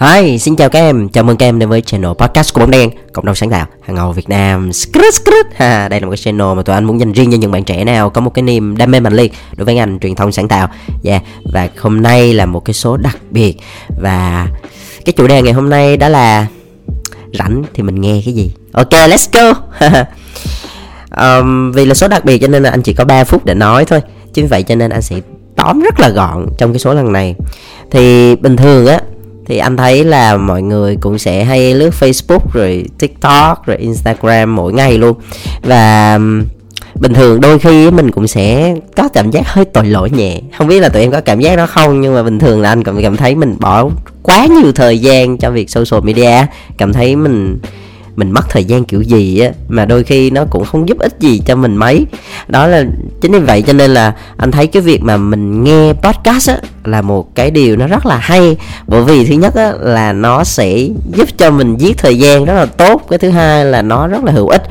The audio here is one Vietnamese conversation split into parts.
Hi, xin chào các em, chào mừng các em đến với channel podcast của Bóng Đen Cộng đồng sáng tạo hàng ngầu Việt Nam. Skrrt, skrrt. Ha, Đây là một cái channel mà tụi anh muốn dành riêng cho những bạn trẻ nào Có một cái niềm đam mê mạnh liệt đối với ngành truyền thông sáng tạo. Yeah. Và hôm nay là một cái số đặc biệt. Và cái chủ đề ngày hôm nay đó là Rảnh thì mình nghe cái gì? Ok, let's go. Um, Vì là số đặc biệt cho nên là anh chỉ có 3 phút để nói thôi. Chính vậy cho nên anh sẽ tóm rất là gọn trong cái số lần này. Thì bình thường á thì anh thấy là mọi người cũng sẽ hay lướt Facebook, rồi TikTok, rồi Instagram mỗi ngày luôn. Và bình thường đôi khi mình cũng sẽ có cảm giác hơi tội lỗi nhẹ. Không biết là tụi em có cảm giác đó không, nhưng mà bình thường là anh cảm cảm thấy mình bỏ quá nhiều thời gian cho việc social media cảm thấy mình mình mất thời gian kiểu gì á, mà đôi khi nó cũng không giúp ích gì cho mình mấy. Đó là chính vì vậy cho nên là anh thấy cái việc mà mình nghe podcast á là một cái điều nó rất là hay. Bởi vì thứ nhất á là nó sẽ giúp cho mình giết thời gian rất là tốt. Cái thứ hai là nó rất là hữu ích.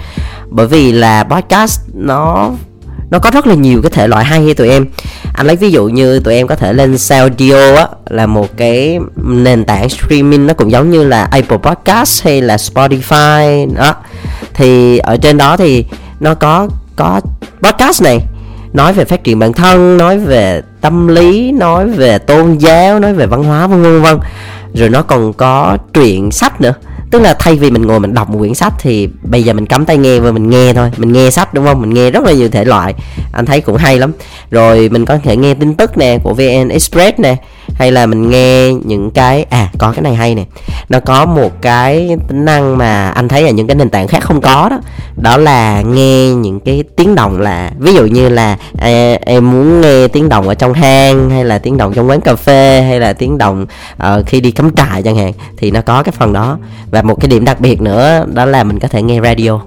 Bởi vì là podcast nó nó có rất là nhiều cái thể loại hay tụi em. Anh lấy ví dụ như tụi em có thể lên soundio á, là một cái nền tảng streaming, nó cũng giống như là Apple Podcast hay là Spotify, đó. Thì ở trên đó thì nó có có podcast này, nói về phát triển bản thân, nói về tâm lý, nói về tôn giáo, nói về văn hóa vân vân. Rồi nó còn có truyện sách nữa tức là thay vì mình ngồi mình đọc một quyển sách thì bây giờ mình cắm tai nghe và mình nghe thôi. Mình nghe sách, đúng không? Mình nghe rất là nhiều thể loại. Anh thấy cũng hay lắm. Rồi mình có thể nghe tin tức nè của vn express nè hay là mình nghe những cái à có cái này hay nè. Nó có một cái tính năng mà anh thấy là những cái nền tảng khác không có đó. Đó là nghe những cái tiếng động là ví dụ như là à, em muốn nghe tiếng động ở trong hang hay là tiếng động trong quán cà phê hay là tiếng động uh, ờ, khi đi cắm trại chẳng hạn. Thì nó có cái phần đó. Và một cái điểm đặc biệt nữa đó là mình có thể nghe radio.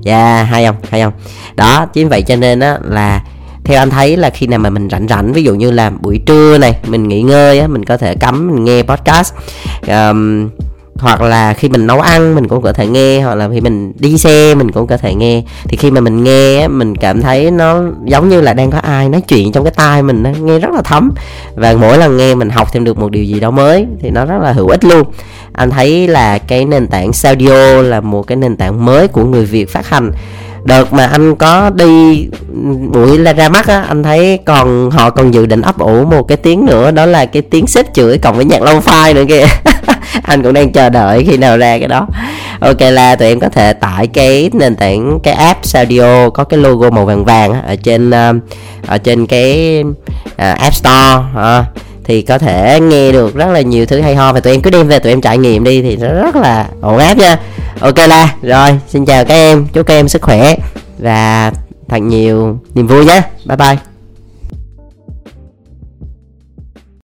Dạ yeah, hay không? Hay không? Đó chính vậy cho nên á là theo anh thấy là khi nào mà mình rảnh rảnh ví dụ như là buổi trưa này mình nghỉ ngơi á mình có thể cắm mình nghe podcast um, hoặc là khi mình nấu ăn mình cũng có thể nghe hoặc là khi mình đi xe mình cũng có thể nghe. Thì khi mà mình nghe mình cảm thấy nó giống như là đang có ai nói chuyện trong cái tai mình nó nghe rất là thấm. Và mỗi lần nghe mình học thêm được một điều gì đó mới thì nó rất là hữu ích luôn. Anh thấy là cái nền tảng Saudio là một cái nền tảng mới của người Việt phát hành. Đợt mà anh có đi buổi ra mắt á, anh thấy còn, họ còn dự định ấp ủ một cái tiếng nữa, đó là cái tiếng xếp chửi cộng với nhạc lâu phai nữa kìa. Anh cũng đang chờ đợi khi nào ra cái đó. Ok, là tụi em có thể tải cái nền tảng, cái app Saudio có cái logo màu vàng vàng ở trên ờ, ở trên cái ờ, app store ờ. thì có thể nghe được rất là nhiều thứ hay ho và tụi em cứ đem về tụi em trải nghiệm đi thì nó rất là ổn áp nha. Ok, là, rồi, xin chào các em, chúc các em sức khỏe và thật nhiều. Niềm vui nhé. Bye bye.